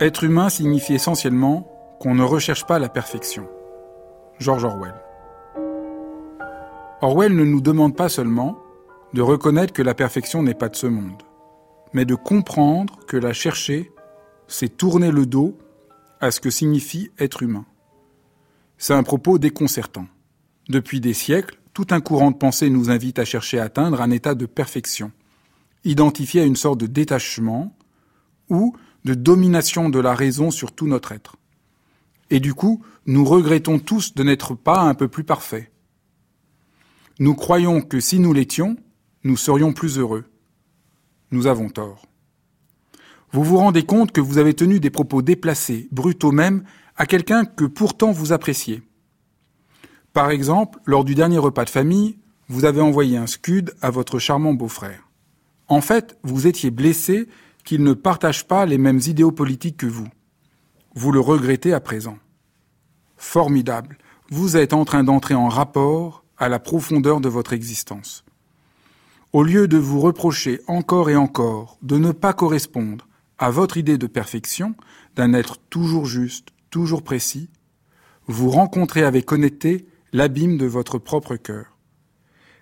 Être humain signifie essentiellement qu'on ne recherche pas la perfection. George Orwell. Orwell ne nous demande pas seulement de reconnaître que la perfection n'est pas de ce monde, mais de comprendre que la chercher, c'est tourner le dos à ce que signifie être humain. C'est un propos déconcertant. Depuis des siècles, tout un courant de pensée nous invite à chercher à atteindre un état de perfection, identifié à une sorte de détachement ou de domination de la raison sur tout notre être. Et du coup, nous regrettons tous de n'être pas un peu plus parfaits. Nous croyons que si nous l'étions, nous serions plus heureux. Nous avons tort. Vous vous rendez compte que vous avez tenu des propos déplacés, brutaux même, à quelqu'un que pourtant vous appréciez. Par exemple, lors du dernier repas de famille, vous avez envoyé un scud à votre charmant beau-frère. En fait, vous étiez blessé qu'il ne partage pas les mêmes idéaux politiques que vous. Vous le regrettez à présent. Formidable. Vous êtes en train d'entrer en rapport à la profondeur de votre existence. Au lieu de vous reprocher encore et encore de ne pas correspondre à votre idée de perfection, d'un être toujours juste, toujours précis, vous rencontrez avec honnêteté l'abîme de votre propre cœur.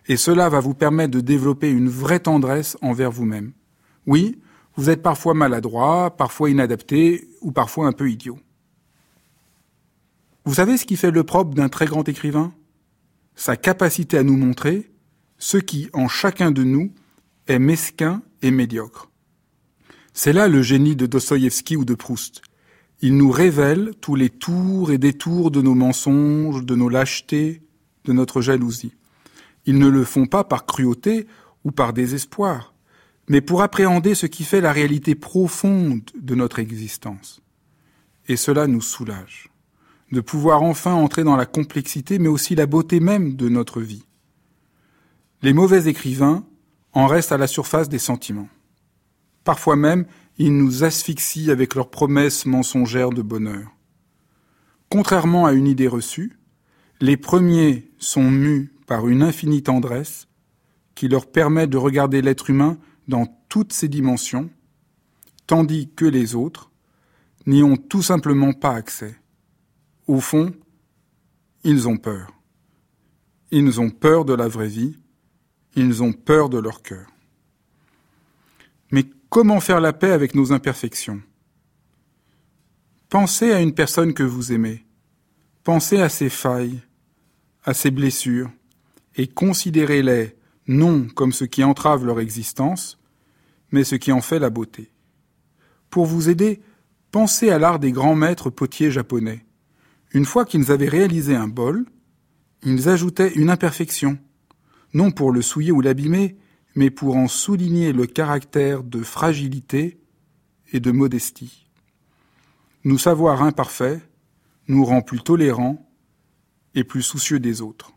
Et cela va vous permettre de développer une vraie tendresse envers vous-même. Oui, vous êtes parfois maladroit, parfois inadapté ou parfois un peu idiot. Vous savez ce qui fait le propre d'un très grand écrivain? Sa capacité à nous montrer ce qui, en chacun de nous, est mesquin et médiocre. C'est là le génie de Dostoïevski ou de Proust. Il nous révèle tous les tours et détours de nos mensonges, de nos lâchetés, de notre jalousie. Ils ne le font pas par cruauté ou par désespoir, mais pour appréhender ce qui fait la réalité profonde de notre existence. Et cela nous soulage, de pouvoir enfin entrer dans la complexité, mais aussi la beauté même de notre vie. Les mauvais écrivains en restent à la surface des sentiments. Parfois même, ils nous asphyxient avec leurs promesses mensongères de bonheur. Contrairement à une idée reçue, les premiers sont mus par une infinie tendresse qui leur permet de regarder l'être humain dans toutes ses dimensions, tandis que les autres n'y ont tout simplement pas accès. Au fond, ils ont peur. Ils ont peur de la vraie vie, ils ont peur de leur cœur. Mais Comment faire la paix avec nos imperfections? Pensez à une personne que vous aimez. Pensez à ses failles, à ses blessures, et considérez-les non comme ce qui entrave leur existence, mais ce qui en fait la beauté. Pour vous aider, pensez à l'art des grands maîtres potiers japonais. Une fois qu'ils avaient réalisé un bol, ils ajoutaient une imperfection, non pour le souiller ou l'abîmer, mais pour en souligner le caractère de fragilité et de modestie. Nous savoir imparfaits nous rend plus tolérants et plus soucieux des autres.